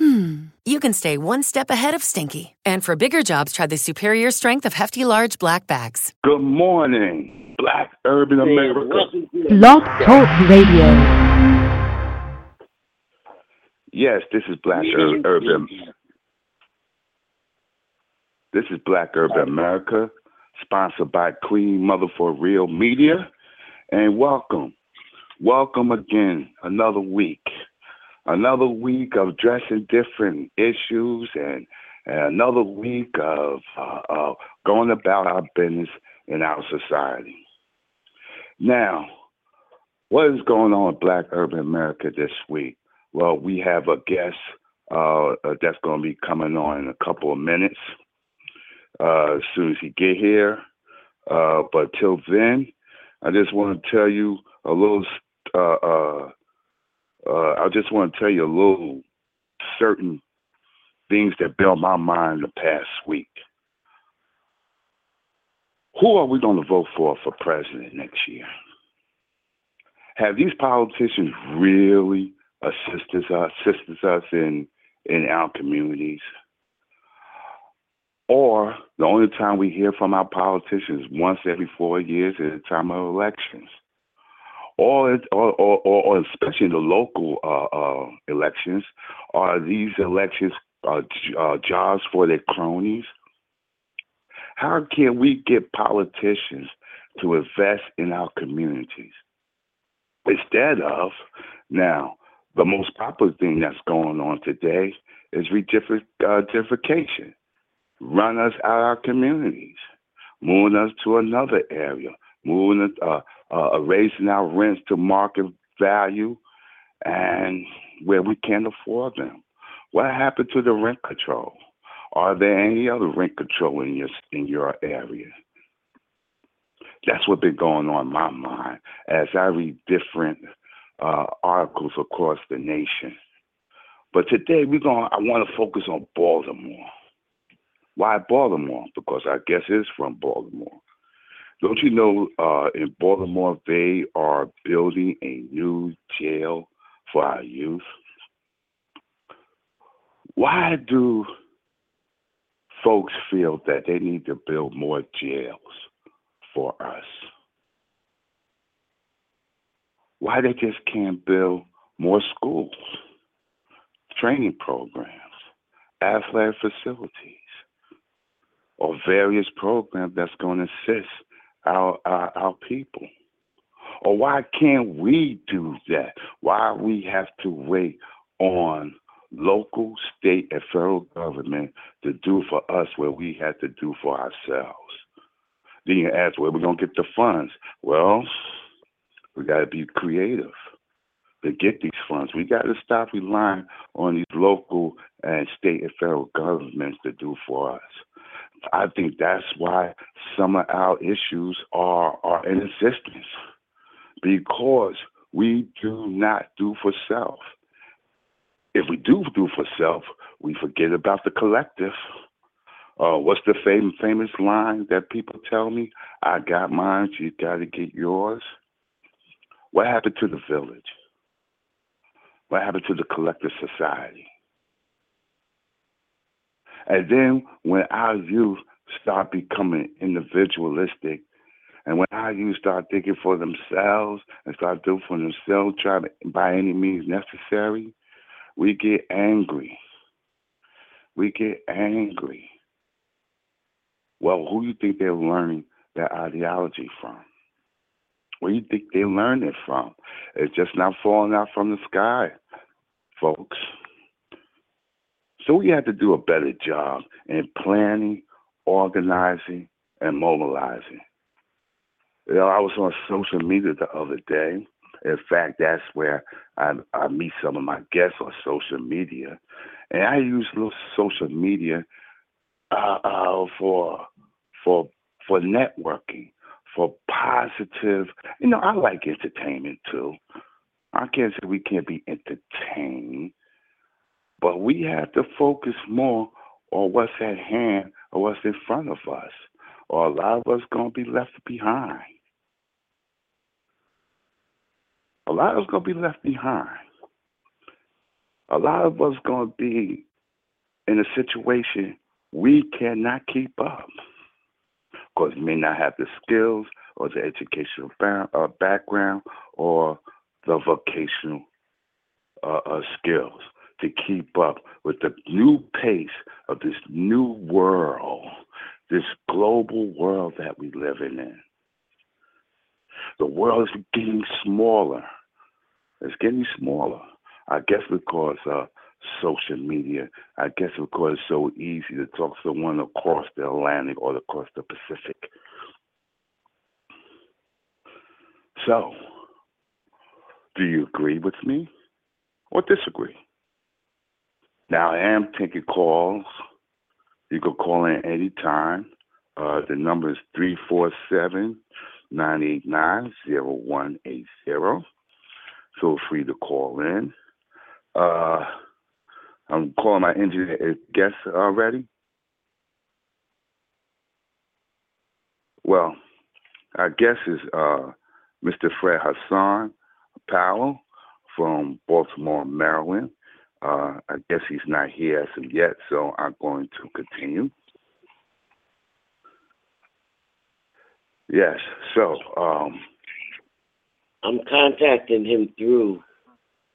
hmm, you can stay one step ahead of stinky. And for bigger jobs, try the superior strength of Hefty Large Black Bags. Good morning, Black Urban America. Blog Talk Radio. Yes, this is Black Ur- Urban. This is Black Urban America, sponsored by Queen Mother for Real Media. And welcome, welcome again, another week. Another week of addressing different issues and, and another week of uh, uh, going about our business in our society. Now, what is going on in Black Urban America this week? Well, we have a guest uh, uh, that's going to be coming on in a couple of minutes uh, as soon as he get here. Uh, but till then, I just want to tell you a little. Uh, I just want to tell you a little certain things that built my mind the past week. Who are we going to vote for for president next year? Have these politicians really assisted us, assisted us in in our communities? Or the only time we hear from our politicians once every four years is the time of elections, or or or, or especially in the local uh, uh, elections, are these elections uh, uh, jobs for their cronies? How can we get politicians to invest in our communities instead of now? The most popular thing that's going on today is gentrification run us out of our communities, moving us to another area, moving us, uh, uh, raising our rents to market value, and where we can't afford them. What happened to the rent control? Are there any other rent control in your in your area? That's what's been going on in my mind as I read different uh, articles across the nation. But today we're going. I want to focus on Baltimore. Why Baltimore? Because I guess it's from Baltimore. Don't you know uh, in Baltimore they are building a new jail for our youth? Why do folks feel that they need to build more jails for us? Why they just can't build more schools, training programs, athletic facilities? or various programs that's going to assist our, our, our people? Or why can't we do that? Why we have to wait on local, state, and federal government to do for us what we had to do for ourselves? Then you ask, where we to get the funds? Well, we got to be creative to get these funds. We got to stop relying on these local and state and federal governments to do for us. I think that's why some of our issues are are in existence because we do not do for self. If we do do for self, we forget about the collective. Uh, what's the famous famous line that people tell me? I got mine, you got to get yours. What happened to the village? What happened to the collective society? And then when our youth start becoming individualistic, and when our youth start thinking for themselves and start doing for themselves, try to, by any means necessary, we get angry. We get angry. Well, who do you think they're learning their ideology from? Where do you think they learn it from? It's just not falling out from the sky, folks. So we have to do a better job in planning, organizing, and mobilizing. You know, I was on social media the other day. In fact, that's where I, I meet some of my guests on social media, and I use little social media uh, uh, for for for networking, for positive. You know, I like entertainment too. I can't say we can't be entertained, but we have to focus more on what's at hand or what's in front of us, or a lot of us gonna be left behind. A lot of us gonna be left behind. A lot of us gonna be in a situation we cannot keep up because we may not have the skills or the educational uh, background or the vocational uh, uh, skills to keep up with the new pace of this new world, this global world that we live in. The world is getting smaller. It's getting smaller. I guess because uh, social media. I guess because it's so easy to talk to someone across the Atlantic or across the Pacific. So, do you agree with me or disagree? Now, I am taking calls. You can call in anytime. Uh, the number is 347 989 0180. Feel free to call in. Uh, I'm calling my engineer guest already. Well, our guest is uh, Mr. Fred Hassan Powell from Baltimore, Maryland. Uh, I guess he's not here as of yet, so I'm going to continue. Yes, so um, I'm contacting him through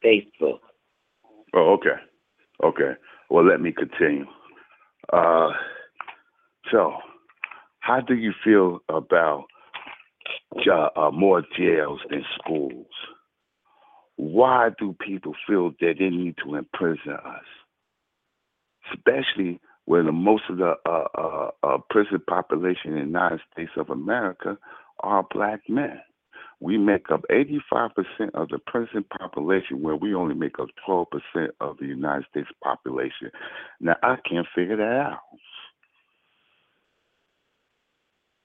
Facebook. Oh, okay. Okay. Well, let me continue. Uh, so, how do you feel about uh, more jails than schools? Why do people feel that they need to imprison us? Especially when most of the uh, uh, uh prison population in the United States of America are black men we make up 85% of the prison population, where we only make up 12% of the United States population. Now, I can't figure that out.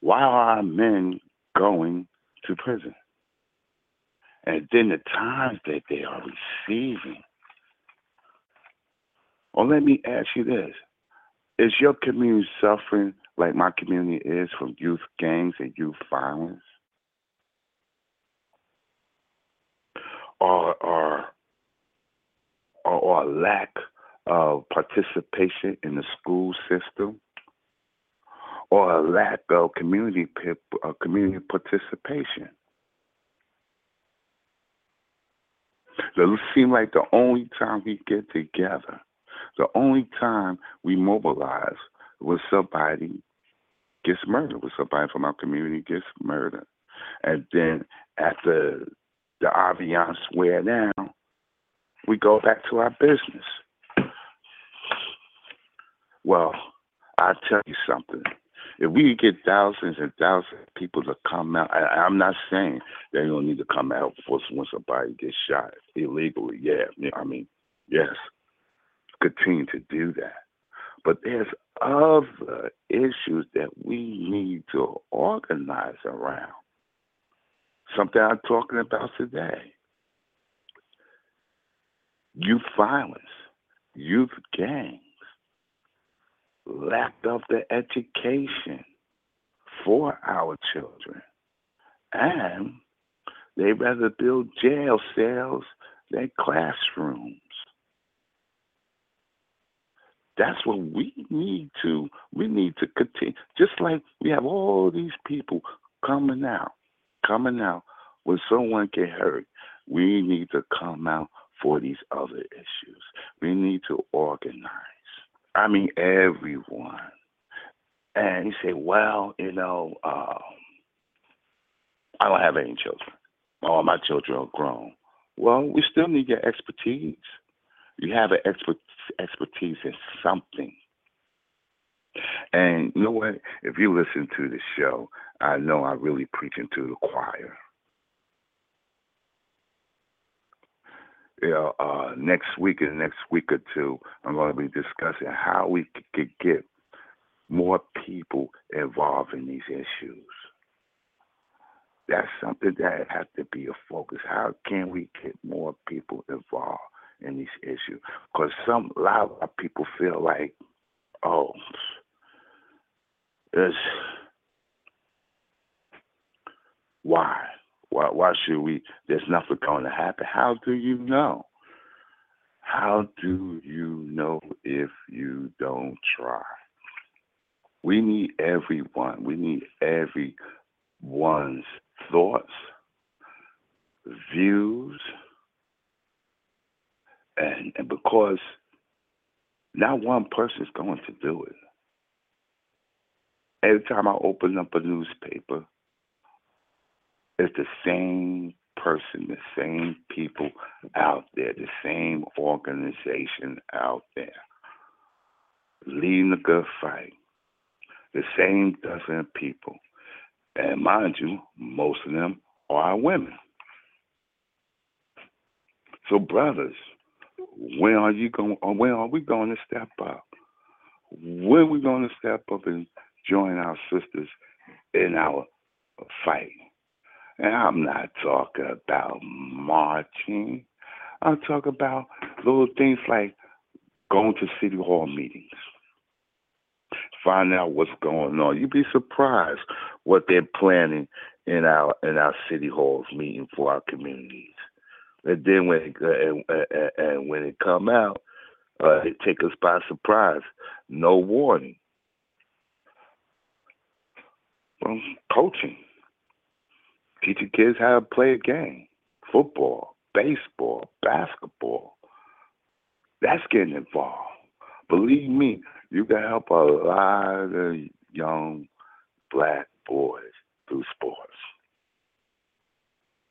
Why are men going to prison? And then the times that they are receiving. Well, let me ask you this. Is your community suffering like my community is from youth gangs and youth violence? or or or, a lack of participation in the school system or a lack of community uh, community participation. It seems like the only time we get together, the only time we mobilize when somebody gets murdered, when somebody from our community gets murdered. And then after the ambiance wear down, we go back to our business. Well, I'll tell you something. If we get thousands and thousands of people to come out, I, am not saying they don't need to come out for when somebody gets shot illegally. Yeah, I mean, yes, continue to do that. But there's other issues that we need to organize around something I'm talking about today. Youth violence, youth gangs, lack of the education for our children, and they rather build jail cells than classrooms. That's what we need to. We need to continue. Just like we have all these people coming out coming out when someone get hurt, we need to come out for these other issues. We need to organize. I mean, everyone. And he said, well, you know, um, I don't have any children. All my children are grown. Well, we still need your expertise. You have an expert, expertise in something. And you know what? If you listen to the show, I know I'm really preaching to the choir. You know, uh, next week and next week or two, I'm going to be discussing how we could get more people involved in these issues. That's something that has to be a focus. How can we get more people involved in these issues? Because some a lot of people feel like, oh, it's why? Why why should we there's nothing going to happen? How do you know? How do you know if you don't try? We need everyone. We need everyone's thoughts, views, and, and because not one person is going to do it. Every time I open up a newspaper, it's the same person, the same people out there, the same organization out there, leading a good fight. The same dozen people. And mind you, most of them are women. So, brothers, when are you going? When are we going to step up? When are we going to step up and join our sisters in our fight? And I'm not talking about marching. I'm talking about little things like going to city hall meetings, find out what's going on. You'd be surprised what they're planning in our in our city halls meeting for our communities. And then when it, and, and, and when it come out, uh, it take us by surprise, no warning. Well, coaching teaching kids how to play a game football, baseball, basketball. That's getting involved. Believe me, you can help a lot of young black boys through sports.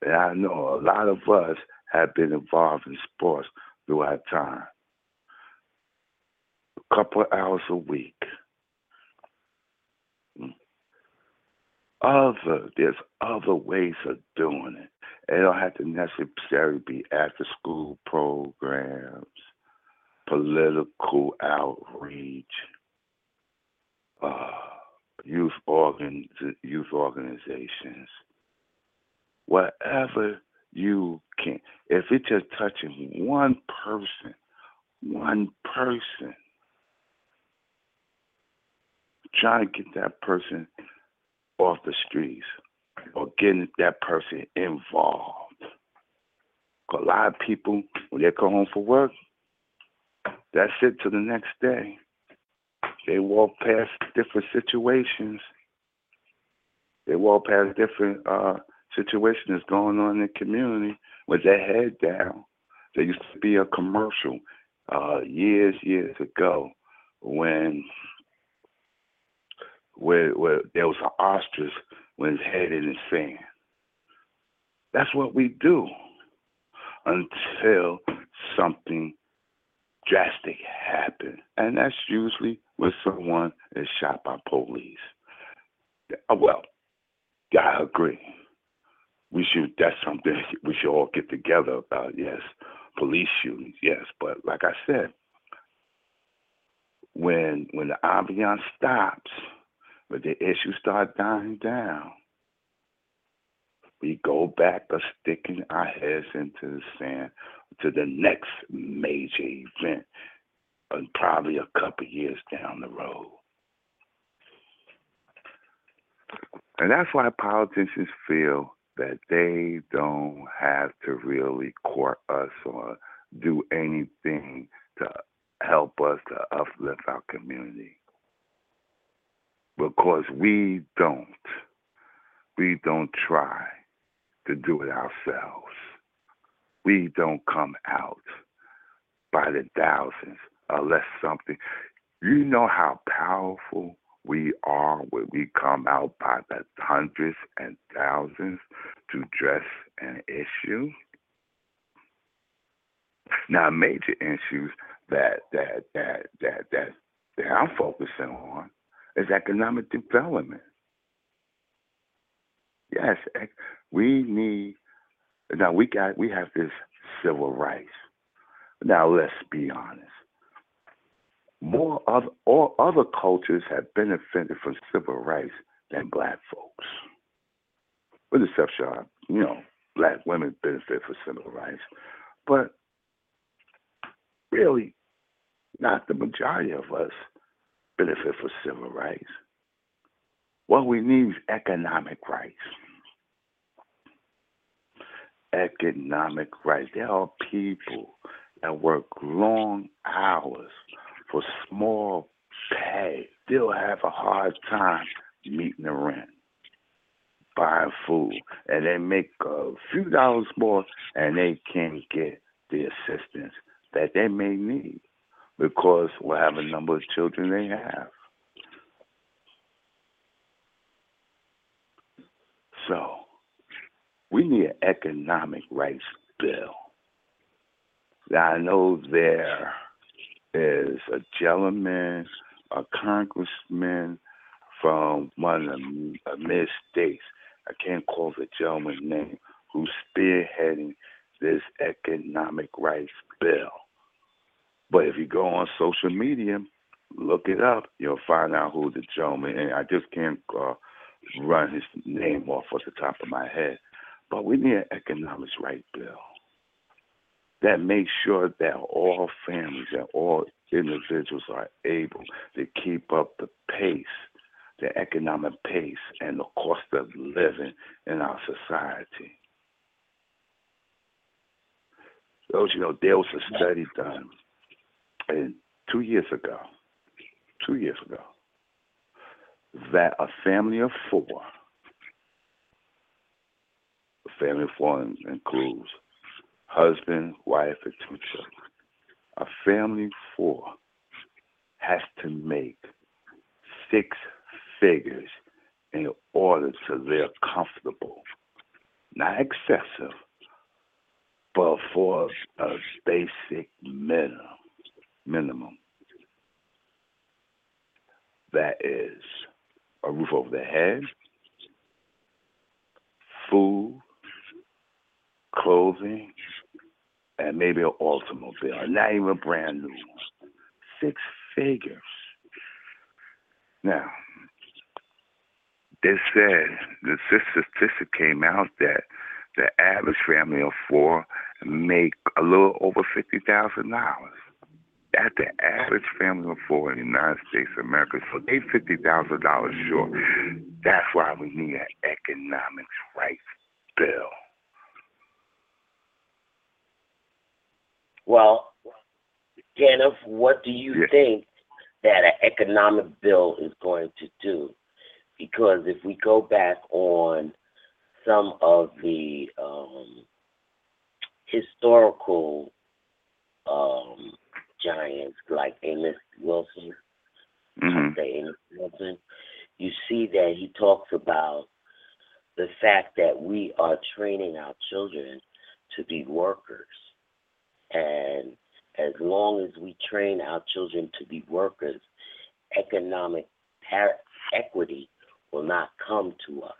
And I know a lot of us have been involved in sports throughout time. A couple hours a week. Other there's other ways of doing it. It don't have to necessarily be after school programs, political outreach, uh, youth organ youth organizations. Whatever you can. If it's just touching one person, one person, trying to get that person off the streets or getting that person involved. A lot of people, when they come home from work, that's it till the next day. They walk past different situations. They walk past different uh, situations going on in the community with their head down. There used to be a commercial uh, years, years ago when where where there was an ostrich with his head in the sand. That's what we do until something drastic happens. And that's usually when someone is shot by police. Uh, well, I agree. We should that's something we should all get together about, yes. Police shootings, yes. But like I said, when when the ambiance stops, but the issues start dying down. We go back to sticking our heads into the sand to the next major event, and probably a couple years down the road. And that's why politicians feel that they don't have to really court us or do anything to help us to uplift our community because we don't. We don't try to do it ourselves. We don't come out by the thousands unless something. You know how powerful we are when we come out by the hundreds and thousands to address an issue. Now, major issues that that that that that, that I'm focusing on is economic development. Yes, we need. Now we got we have this civil rights. Now let's be honest. more other all other cultures have benefited from civil rights than black folks. With the exception you know, black women benefit from civil rights. But really, not the majority of us benefit for civil rights. What we need is economic rights. Economic rights. There are people that work long hours for small pay. They'll have a hard time meeting the rent, buying food, and they make a few dollars more and they can't get the assistance that they may need because whatever number of children they have. So we need an economic rights bill. Now, I know there is a gentleman, a congressman from one of the mid states. I can't call the gentleman's name, who's spearheading this economic rights bill. But if you go on social media, look it up, you'll find out who the gentleman. And I just can't uh, run his name off at the top of my head. But we need an economics right bill that makes sure that all families and all individuals are able to keep up the pace, the economic pace, and the cost of living in our society. Those, you know, there was a study done and two years ago, two years ago, that a family of four, a family of four includes husband, wife, and two children. A family of four has to make six figures in order to live comfortable, not excessive, but for a basic minimum minimum. That is a roof over the head, food, clothing, and maybe an automobile, not even brand new. Six figures. Now, they said the statistic came out that the average family of four make a little over fifty thousand dollars. That's the average family of four in the United States of America. So they fifty thousand dollars short. That's why we need an economics rights bill. Well, Kenneth, what do you think that an economic bill is going to do? Because if we go back on some of the um, historical um, giants like Amos Wilson, mm-hmm. Amos Wilson, you see that he talks about the fact that we are training our children to be workers. And as long as we train our children to be workers, economic par- equity will not come to us.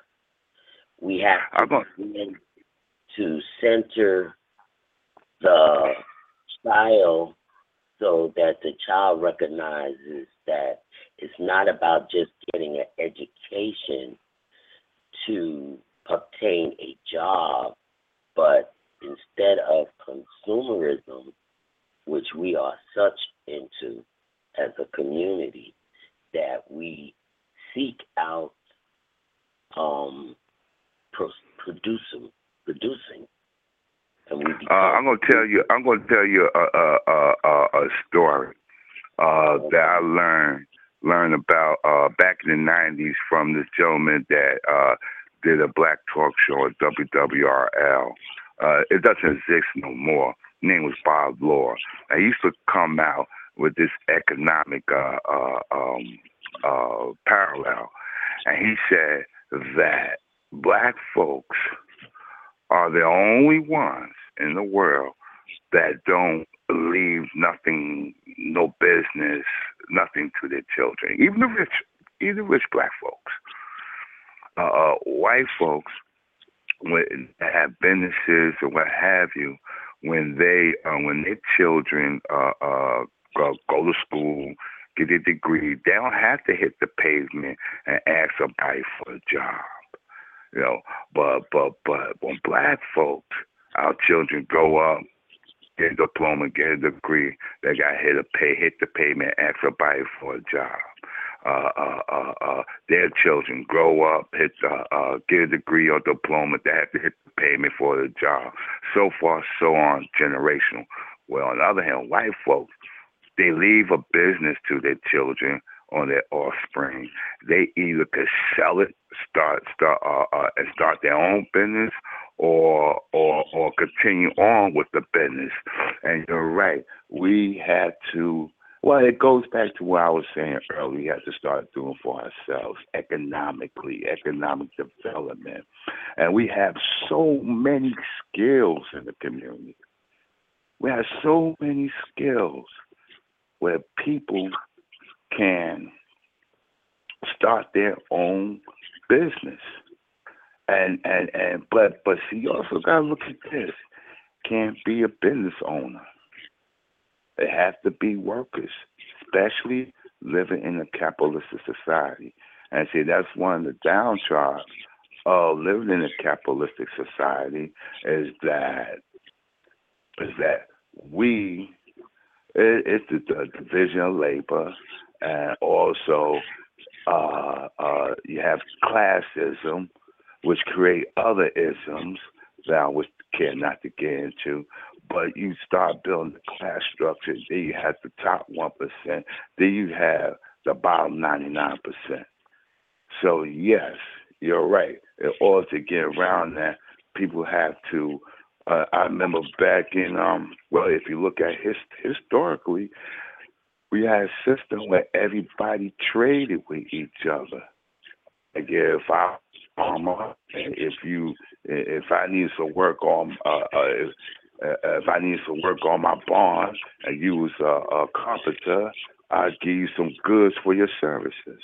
We have to, to center the child so that the child recognizes that it's not about just getting an education to obtain a job, but instead of consumerism, which we are such into as a community, that we seek out um, pro- producing, producing uh, I'm gonna tell you. I'm gonna tell you a a a, a story uh, that I learned learned about uh, back in the '90s from this gentleman that uh, did a black talk show at WWRL. Uh, it doesn't exist no more. His name was Bob. And he used to come out with this economic uh, uh, um, uh, parallel, and he said that black folks are the only ones in the world that don't leave nothing, no business, nothing to their children. Even the rich, even rich black folks. Uh, uh, white folks when have businesses or what have you, when they uh, when their children uh, uh, go, go to school, get a degree. They don't have to hit the pavement and ask somebody for a job. You know, but but but when black folks, our children grow up, get a diploma, get a degree, they got hit a pay hit the payment, ask somebody for a job. Uh, uh, uh, uh, their children grow up, hit, uh, uh, get a degree or diploma, they have to hit the pavement for the job. So far, so on, generational. Well, on the other hand, white folks, they leave a business to their children or their offspring. They either could sell it, start start uh, uh, and start their own business, or or or continue on with the business. And you're right, we had to. Well, it goes back to what I was saying earlier. We have to start doing for ourselves economically, economic development. And we have so many skills in the community. We have so many skills where people can start their own business. And and and but but see you also gotta look at this. Can't be a business owner. They have to be workers, especially living in a capitalistic society. And see that's one of the downsides of living in a capitalistic society is that is that we it, it's the, the division of labor, and also uh, uh, you have classism, which create other isms that I was care not to get into. But you start building the class structure, then you have the top one percent, then you have the bottom ninety nine percent. So yes, you're right. In order to get around that, people have to uh, I remember back in um well, if you look at his historically, we had a system where everybody traded with each other. Like if I um, if you if I need some work on uh, uh if, uh, if I need some work on my barn and was a, a carpenter, I'd give you some goods for your services.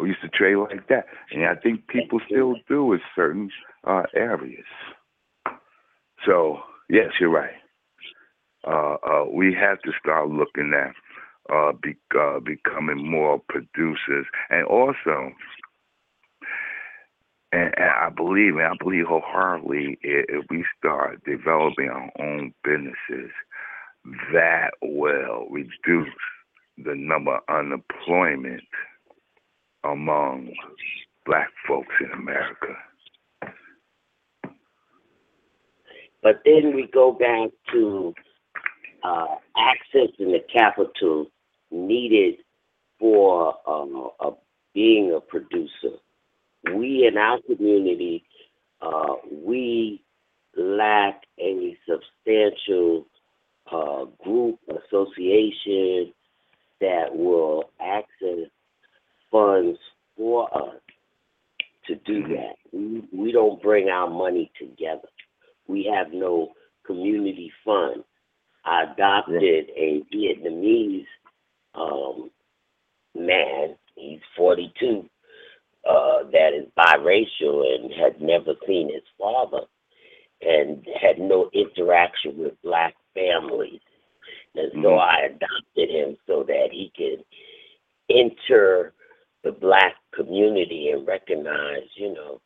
We used to trade like that, and I think people still do in certain uh, areas. So yes, you're right. Uh, uh, we have to start looking at uh, be, uh, becoming more producers, and also, and, and, I believe, and I believe wholeheartedly, if, if we start developing our own businesses, that will reduce the number of unemployment among black folks in America. But then we go back to uh, accessing the capital needed for um, a, being a producer. We in our community, uh, we lack a substantial uh, group association that will access funds for us to do mm-hmm. that. We, we don't bring our money together. We have no community fund. I adopted a Vietnamese um, man, he's 42, uh, that is biracial and had never seen his father and had no interaction with black families. And so mm-hmm. I adopted him so that he could enter the black community and recognize, you know,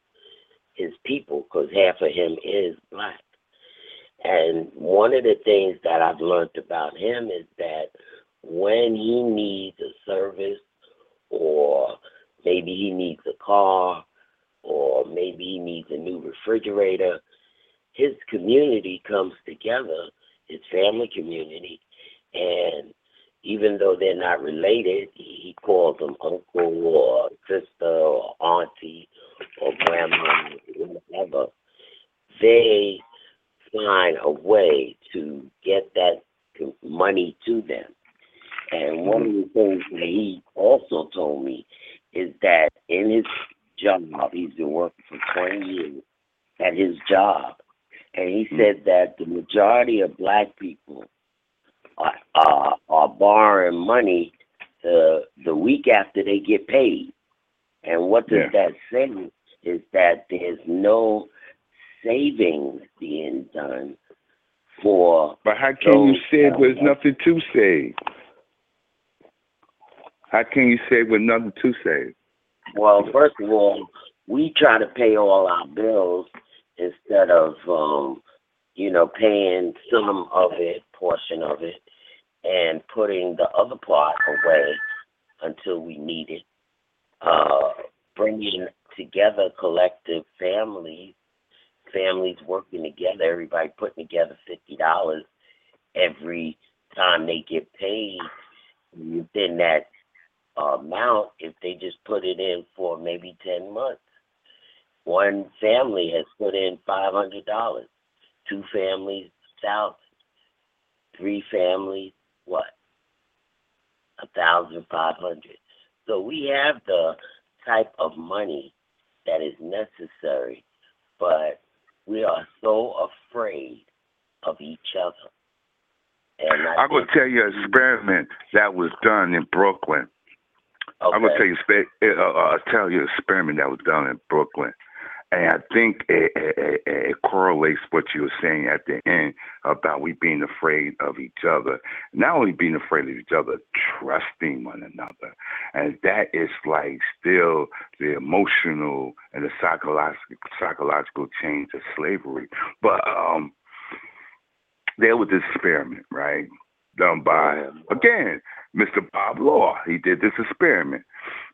his people because half of him is black. And one of the things that I've learned about him is that when he needs a service or maybe he needs a car or maybe he needs a new refrigerator, his community comes together, his family community, and even though they're not related, he calls them uncle or sister or auntie or grandma, or whatever. They find a way to get that money to them. And one of the things that he also told me is that in his job, he's been working for 20 years at his job, and he hmm. said that the majority of black people are, are, are borrowing money the the week after they get paid. And what does yeah. that say is that there's no savings being done for. But how can you say there's nothing to save? How can you say with nothing to save? Well, first of all, we try to pay all our bills instead of, um, you know, paying some of it, portion of it, and putting the other part away until we need it. Uh, bringing together collective families, families working together, everybody putting together fifty dollars every time they get paid within that amount if they just put it in for maybe 10 months. One family has put in $500, two families, south, three families, what? A thousand five hundred. So we have the type of money that is necessary, but we are so afraid of each other. And I I'm gonna tell you an experiment that was done in Brooklyn. I'm gonna tell you, I'll tell you an experiment that was done in Brooklyn, and I think it, it, it, correlates what you were saying at the end about we being afraid of each other. Not only being afraid of each other, trusting one another, and that is like still the emotional and the psychological psychological change of slavery. But um, there was this experiment, right, done by again Mr. Bob Law. He did this experiment,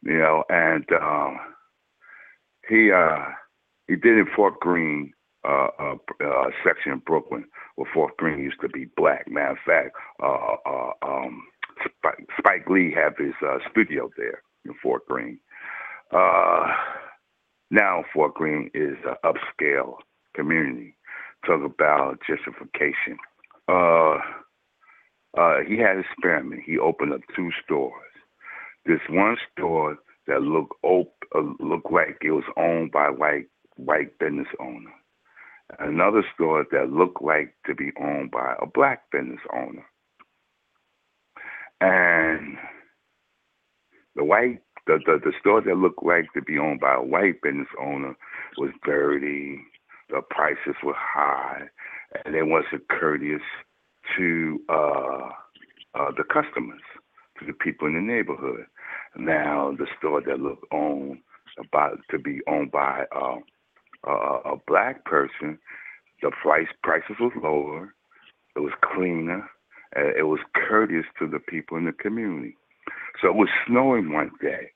you know, and um, he uh, he did in Fort Greene, uh, uh, uh, section of Brooklyn, where Fort Greene used to be black. Matter of fact, uh, uh, um, Spike, Spike Lee had his uh, studio there in Fort Greene. Uh, now Fort Greene is an upscale community. Talk about gentrification. Uh, uh, he had an experiment. He opened up two stores. This one store that looked op- uh, looked like it was owned by white white business owner. Another store that looked like to be owned by a black business owner. And the white the, the the store that looked like to be owned by a white business owner was dirty. The prices were high, and they wasn't courteous to uh, uh, the customers, to the people in the neighborhood. Now, the store that looked owned about to be owned by uh, uh, a black person, the price prices was lower. It was cleaner. It was courteous to the people in the community. So it was snowing one day,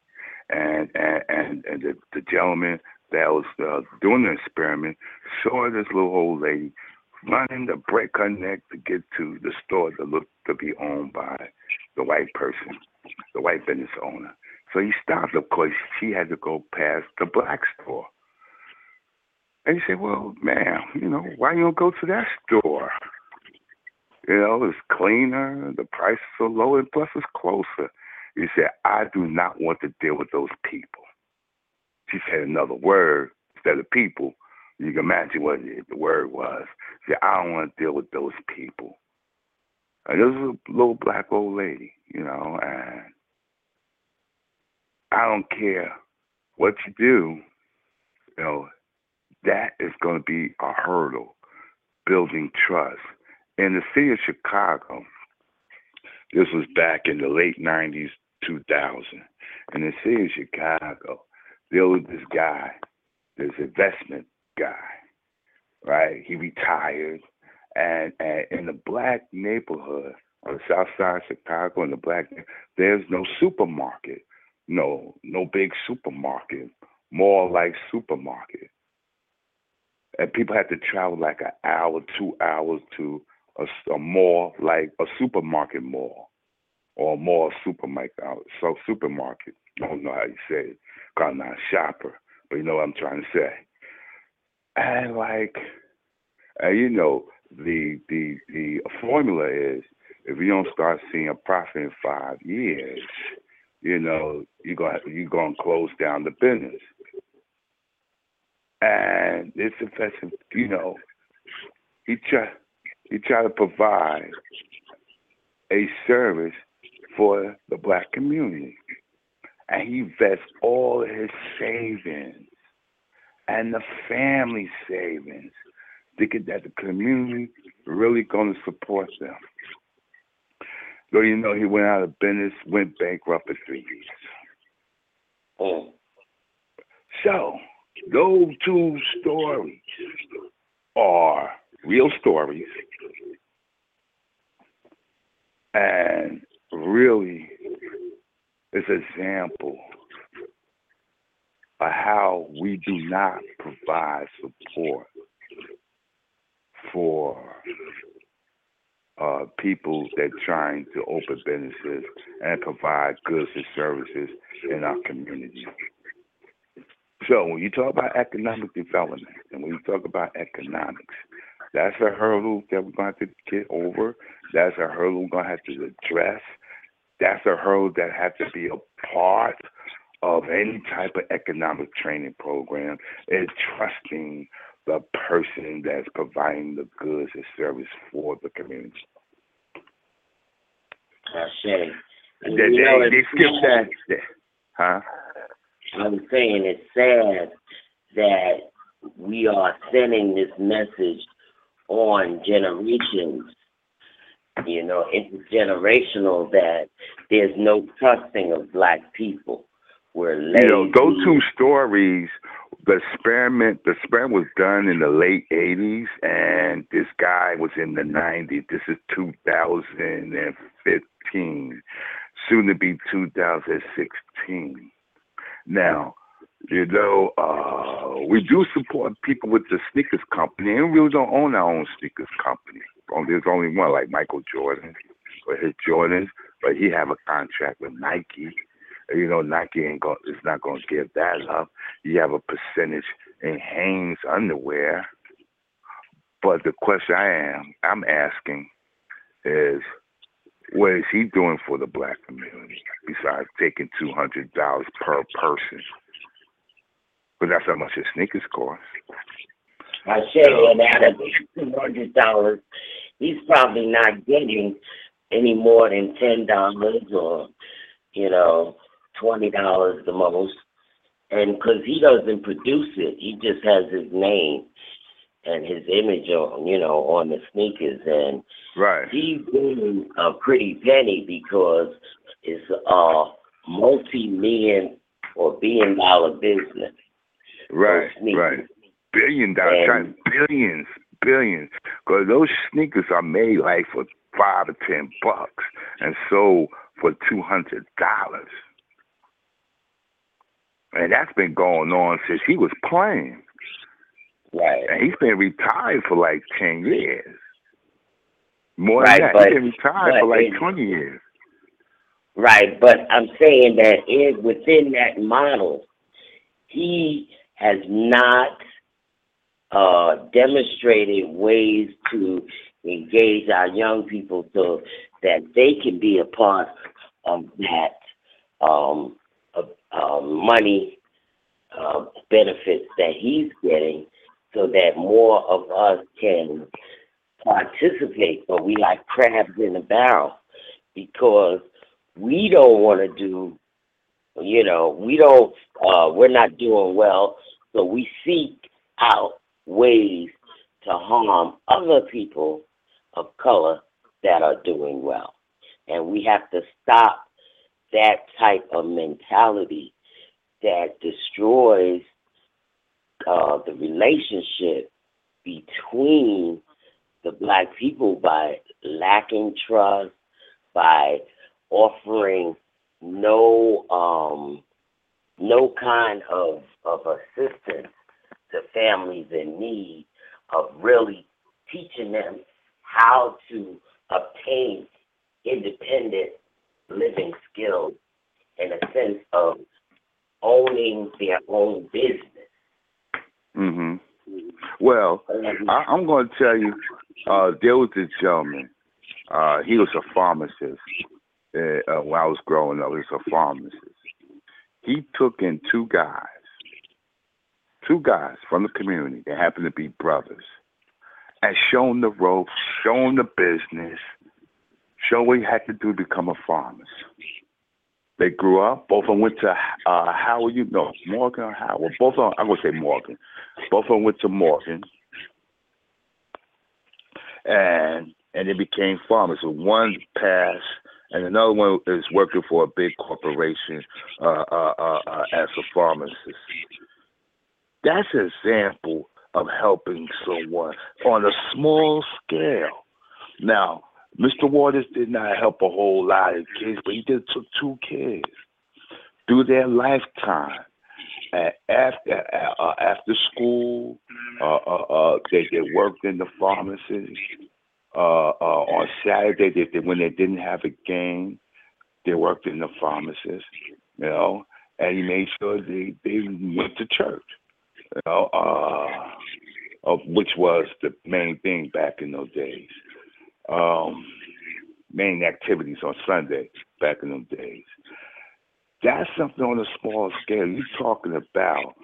and and and, and the, the gentleman that was uh, doing the experiment saw this little old lady running to break her neck to get to the store that looked to be owned by the white person, the white business owner. So he stopped, of course. She had to go past the black store. And he said, Well, ma'am, you know, why you don't go to that store? You know, it's cleaner, the prices are lower, and plus it's closer. He said, I do not want to deal with those people. She said another word instead of people. You can imagine what the word was. She said, I don't want to deal with those people. And this was a little black old lady, you know, and I don't care what you do, you know, that is going to be a hurdle building trust. In the city of Chicago, this was back in the late 90s, 2000. In the city of Chicago, there was this guy, this investment guy, right? He retired, and, and in the black neighborhood on the south side of Chicago, in the black, there's no supermarket, no, no big supermarket, more like supermarket. And people had to travel like an hour, two hours to a, a mall, like a supermarket mall, or a mall supermarket. Uh, so supermarket. I don't know how you say it. Cause I'm not a shopper, but you know what I'm trying to say. And like, and you know, the the the formula is if you don't start seeing a profit in five years, you know, you're gonna you're gonna close down the business. And it's affecting, you know, he try he try to provide a service for the black community. And he vests all his savings and the family savings thinking that the community really going to support them. So you know, he went out of business, went bankrupt for three years. Mm. So those two stories are real stories and really it's an example of how we do not provide support for uh, people that trying to open businesses and provide goods and services in our community. So when you talk about economic development and when you talk about economics, that's a hurdle that we're going to have to get over. That's a hurdle we're going to have to address. That's a hurdle that has to be a part of any type of economic training program is trusting the person that's providing the goods and service for the community. I say. They, they, they skip that. Huh? I'm saying it's sad that we are sending this message on generations, you know, intergenerational that there's no trusting of black people. We're lazy. You know, those two stories, the experiment, the experiment was done in the late 80s, and this guy was in the 90s. This is 2015, soon to be 2016. Now, you know, uh, we do support people with the sneakers company, and we don't own our own sneakers company. There's only one, like Michael Jordan, or his Jordans, but he have a contract with Nike. You know, Nike ain't going is not going to give that up. You have a percentage in Hanes underwear. But the question I am I'm asking is, what is he doing for the black community besides taking two hundred dollars per person? But that's how much his sneakers cost. I say, and out of two hundred dollars, he's probably not getting any more than ten dollars or, you know, twenty dollars the most. And because he doesn't produce it, he just has his name and his image on, you know, on the sneakers, and right. he's getting a pretty penny because it's a multi-million or billion dollar business. Right, right. Billion dollars, billions, billions. Because those sneakers are made like for five or ten bucks and sold for two hundred dollars. And that's been going on since he was playing. Right. And he's been retired for like ten years. More Right, than that, but- he's been retired for like it- twenty years. Right, but I'm saying that in within that model, he has not uh, demonstrated ways to engage our young people so that they can be a part of that um, of, um, money uh, benefits that he's getting, so that more of us can participate. But we like crabs in a barrel because we don't want to do, you know, we don't, uh, we're not doing well, so we seek out ways to harm other people of color that are doing well. And we have to stop that type of mentality that destroys uh, the relationship between the black people by lacking trust, by offering no um, no kind of, of assistance to families in need, of really teaching them how to obtain independent living skills in a sense of owning their own business. Hmm Well, I, I'm going to tell you, uh, there was this gentleman. Uh, he was a pharmacist. Uh, uh, when I was growing up, he was a pharmacist. He took in two guys, two guys from the community that happened to be brothers, and shown the ropes, shown the business, show what he had to do to become a pharmacist. They grew up. Both of them went to uh, Howard. You know Morgan or Howard. Both of them. I'm gonna say Morgan. Both of them went to Morgan. and and they became farmers. So one passed, and another one is working for a big corporation uh, uh, uh, uh as a pharmacist. That's an example of helping someone on a small scale. Now, Mr. Waters did not help a whole lot of kids, but he just took two kids through their lifetime. after uh, after school, uh, uh, uh, they they worked in the pharmacy. Uh, uh, on Saturday, they, they, when they didn't have a game, they worked in the pharmacist. You know, and he made sure they they went to church. You know, which was the main thing back in those days. Um, main activities on Sunday back in those days. That's something on a small scale. You're talking about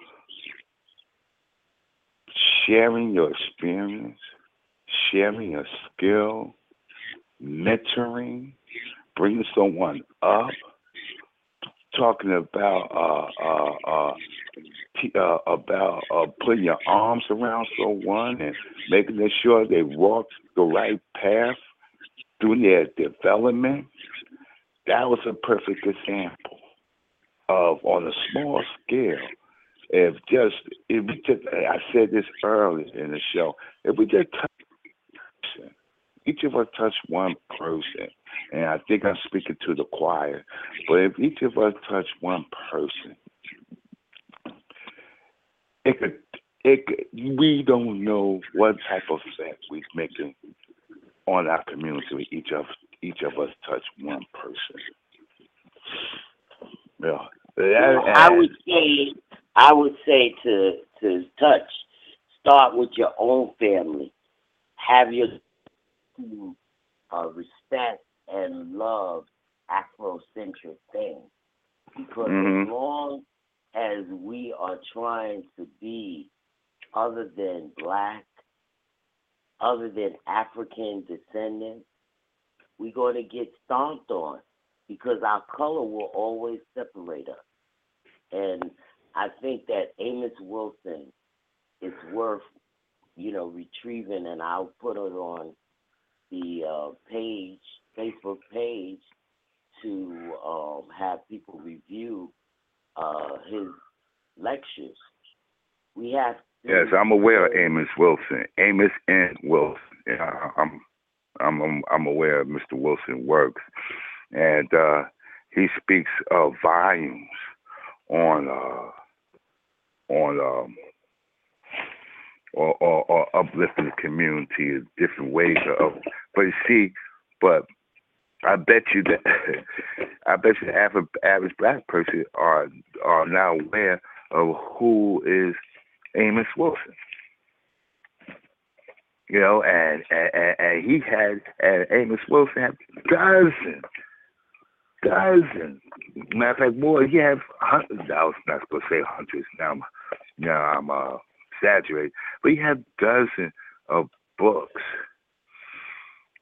sharing your experience, sharing your skill, mentoring, bringing someone up, talking about uh, uh, uh, uh, about uh, putting your arms around someone and making sure they walk the right path through their development. That was a perfect example of on a small scale. If just if we just I said this earlier in the show, if we just touch each of us touch one person, and I think I'm speaking to the choir, but if each of us touch one person, it could it we don't know what type of effect we're making on our community. Each of each of us touch one person. Yeah, I would say I would say to to touch. Start with your own family. Have your uh, respect and love Afrocentric things because mm-hmm. as long as we are trying to be other than black, other than African descendants, we're going to get stomped on because our color will always separate us. And I think that Amos Wilson is worth, you know, retrieving, and I'll put it on the uh, page, Facebook page, to um, have people review uh, his lectures. We have. Yes, I'm aware of Amos Wilson. Amos N. Wilson. Yeah, I'm, I'm, I'm, aware of Mr. Wilson works, and uh, he speaks volumes on uh, on um, or, or, or uplifting the community in different ways of. But you see, but I bet you that I bet you the average, average black person are are now aware of who is Amos Wilson. You know, and and, and he had and Amos Wilson had dozens, dozens. Matter of fact, boy, he had hundreds. I was not supposed to say hundreds. Now, I'm, now I'm uh, exaggerating, but he had dozens of books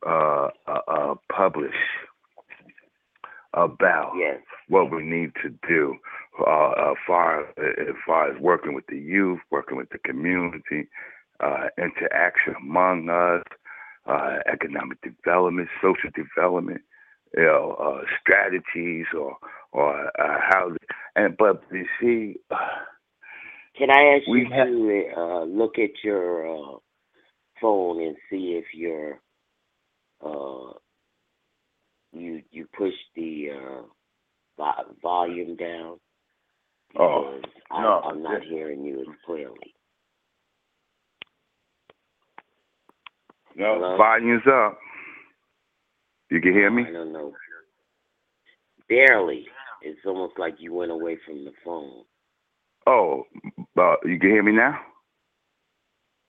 uh, uh, uh, publish about yes. what we need to do uh, uh, far, as far as working with the youth, working with the community, uh, interaction among us, uh, economic development, social development, you know, uh, strategies or or uh, how. And but you see, can I ask you have, to uh, look at your phone and see if your uh, you you push the uh, volume down. Oh I, no, I'm not hearing you as clearly. No, Hello? volume's up. You can hear me? I don't know. Barely. It's almost like you went away from the phone. Oh, uh, you can hear me now?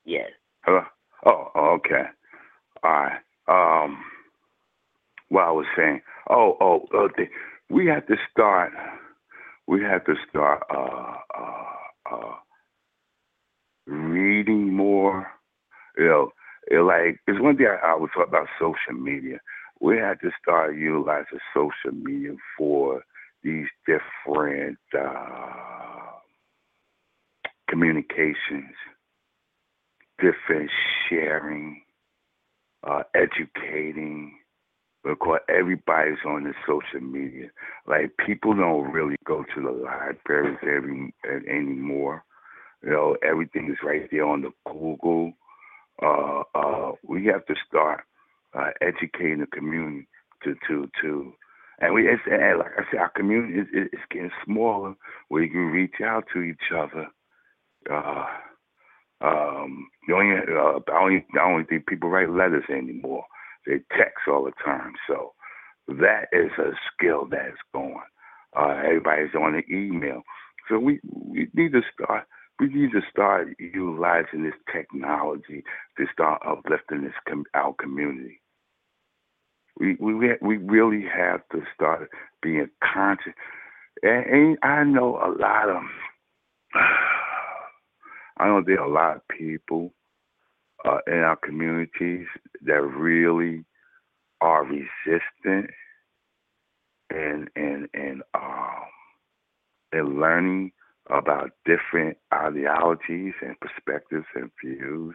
Yes. Hello? Oh, okay. All right. Um, what I was saying. Oh, oh, okay. we have to start. We have to start uh, uh, uh, reading more. You know, it, like it's one thing I, I was talking about social media. We have to start utilizing social media for these different uh, communications, different sharing uh, educating. Because everybody's on the social media. Like people don't really go to the libraries every anymore. You know, everything is right there on the Google. Uh, uh, we have to start uh, educating the community to to to, and we it's, and like I said, our community is, getting smaller where you can reach out to each other. Uh, um, the only, uh, I only I only think people write letters anymore. They text all the time. So that is a skill that is going. Uh, everybody's on the email. So we we need to start we need to start utilizing this technology to start uplifting this com- our community. We we we really have to start being conscious. And, and I know a lot of I know there are a lot of people uh, in our communities that really are resistant and and and um and learning about different ideologies and perspectives and views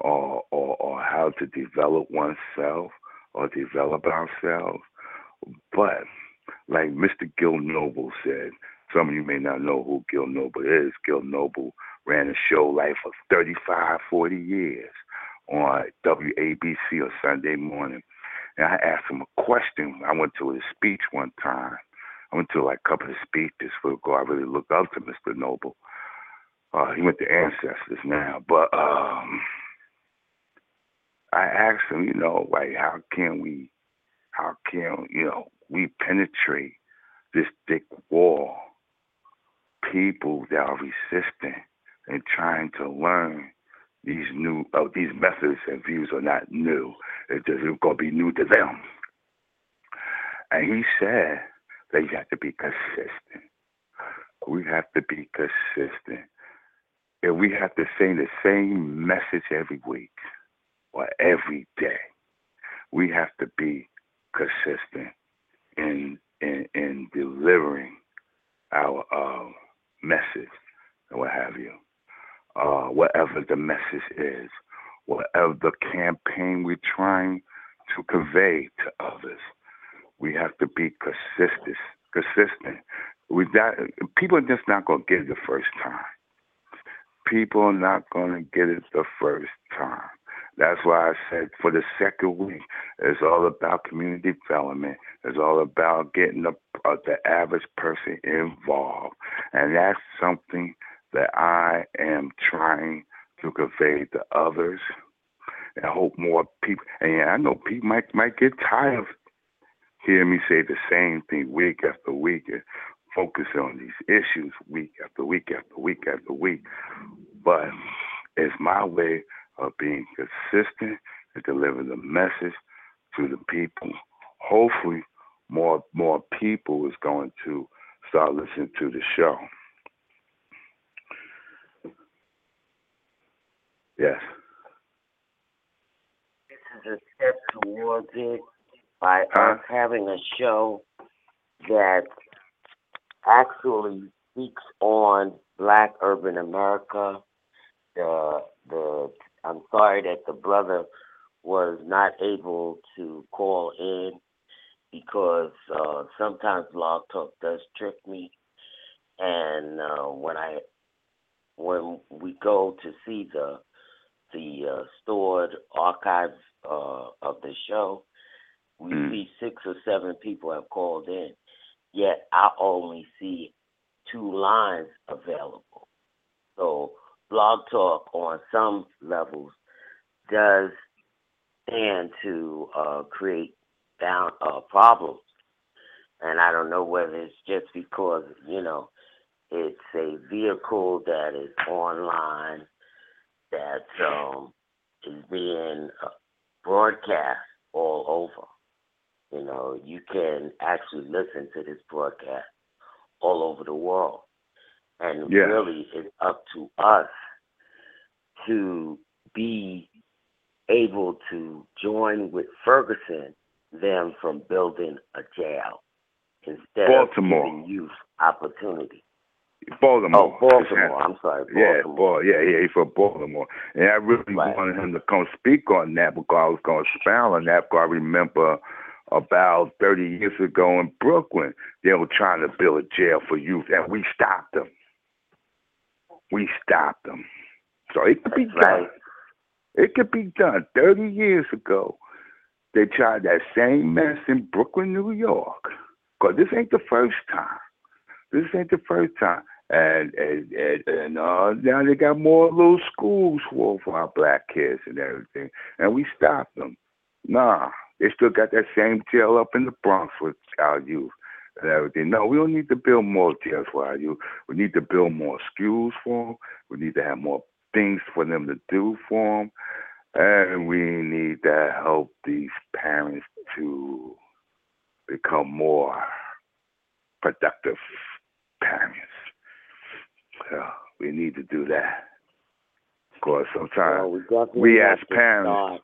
or, or or how to develop oneself or develop ourselves. But like Mr. Gil Noble said, some of you may not know who Gil Noble is. Gil Noble ran a show like for 35, 40 years on WABC or Sunday morning. And I asked him a question. I went to his speech one time. I went to like a couple of speeches for ago. I really looked up to Mr. Noble. Uh, he went to Ancestors now, but um, I asked him, you know, like how can we, how can you know we penetrate this thick wall? People that are resistant and trying to learn these new uh, these methods and views are not new. It's just it's gonna be new to them. And he said that you have to be consistent. We have to be consistent. If we have to say the same message every week or every day, we have to be consistent in in, in delivering our uh, message and what have you uh, whatever the message is, whatever the campaign we're trying to convey to others. We have to be consistent. Consistent. With that, people are just not going to get it the first time. People are not going to get it the first time. That's why I said for the second week, it's all about community development. It's all about getting the, uh, the average person involved. And that's something that I am trying to convey to others. And hope more people, and I know people might might get tired of hearing me say the same thing week after week and focus on these issues week after week after week after week. But it's my way of being consistent and delivering the message to the people. Hopefully, more more people is going to start listening to the show. Yes. This is a step towards it by huh? us having a show that actually speaks on Black urban America. The the I'm sorry that the brother was not able to call in because uh, sometimes Blog Talk does trick me, and uh, when I when we go to see the the uh, stored archives uh, of the show, we mm. see six or seven people have called in. Yet I only see two lines available. So Blog Talk on some levels does stand to uh, create down uh, problems, and I don't know whether it's just because you know it's a vehicle that is online that um, is being uh, broadcast all over. You know, you can actually listen to this broadcast all over the world. And yeah. really, it's up to us to be able to join with Ferguson them from building a jail instead Baltimore. of giving youth opportunity. Baltimore. Oh, Baltimore. I'm sorry, Yeah, Baltimore. Bal- yeah, yeah, he's from Baltimore. And I really Right. wanted him to come speak on that because I was going to expound on that because I remember about 30 years ago in Brooklyn, they were trying to build a jail for youth, and we stopped them. We stopped them. So it could be That's done. right. It could be done. 30 years ago, they tried that same mess in Brooklyn, New York. Because this ain't the first time. This ain't the first time. And and and, and uh, now they got more little schools for for our black kids and everything, and we stopped them. Nah, they still got that same jail up in the Bronx with our youth and everything. No, we don't need to build more jails for our youth. We need to build more schools for them. We need to have more things for them to do for them, and we need to help these parents to become more productive parents. So we need to do that. Because Well, sometimes we definitely we as parents,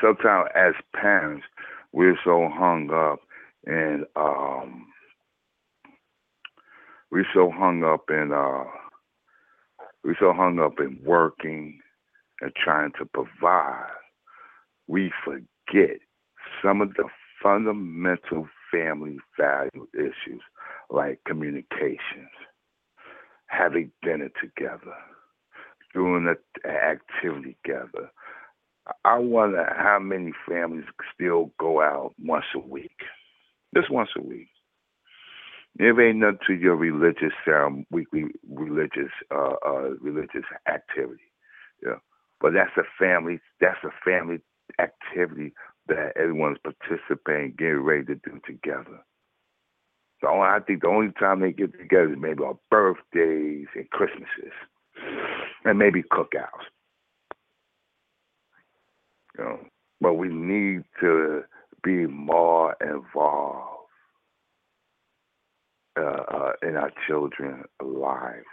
sometimes as parents, we're so hung up in um we're so hung up in uh we're so hung up in working and trying to provide. We forget some of the fundamental family value issues like communications having dinner together doing an activity together I wonder how many families still go out once a week, just once a week. If ain't nothing to your religious um, weekly religious uh, uh, religious activity, yeah. But that's a family. That's a family activity that everyone's participating, getting ready to do together. So I think the only time they get together is maybe on birthdays and Christmases, and maybe cookouts. You know, but we need to be more involved uh, uh, in our children's lives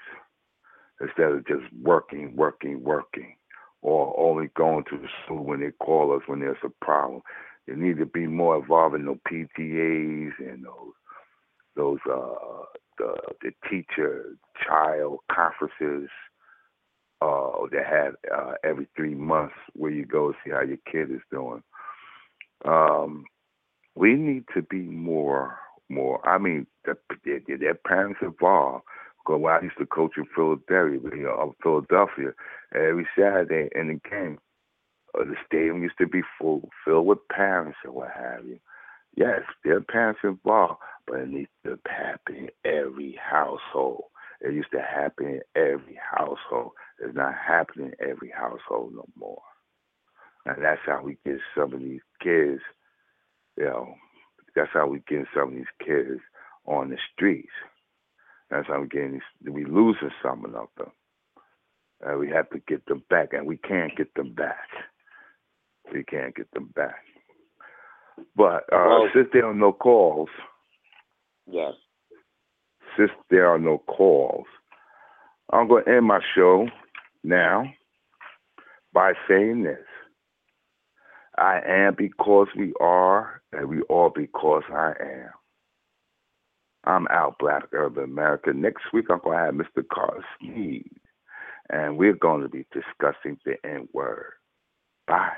instead of just working, working, working, or only going to the school when they call us when there's a problem. You need to be more involved in those PTAs and those those uh, the the teacher child conferences uh, that have uh, every three months where you go see how your kid is doing. Um, we need to be more, more. I mean, the, their, their parents involved. Because when I used to coach in Philadelphia, you know, Philadelphia, every Saturday in the game, uh, the stadium used to be full, filled with parents and what have you. Yes, there are parents involved, but it needs to happen in every household. It used to happen in every household. It's not happening in every household no more. And that's how we get some of these kids, you know, that's how we get some of these kids on the streets. That's how we getting these, we losing some of them. Uh, we have to get them back, and we can't get them back. We can't get them back. But uh, Well- since there are no calls, Yes. since there are no calls, I'm going to end my show now by saying this. I am because we are, and we are because I am. I'm out, Black, Urban America. Next week, I'm going to have Mr. Carl Sneed, and we're going to be discussing the N word. Bye.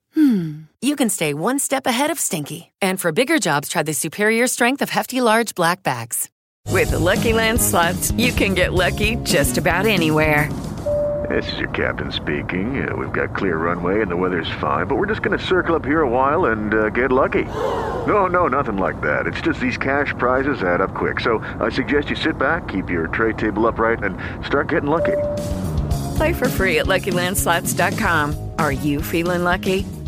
hmm, you can stay one step ahead of stinky. And for bigger jobs, try the superior strength of Hefty Large Black Bags. With the Lucky Land slots, you can get lucky just about anywhere. This is your captain speaking. Uh, we've got clear runway and the weather's fine, but we're just going to circle up here a while and uh, get lucky. No, no, nothing like that. It's just these cash prizes add up quick. So I suggest you sit back, keep your tray table upright, and start getting lucky. Play for free at LuckyLandSlots.com. Are you feeling lucky?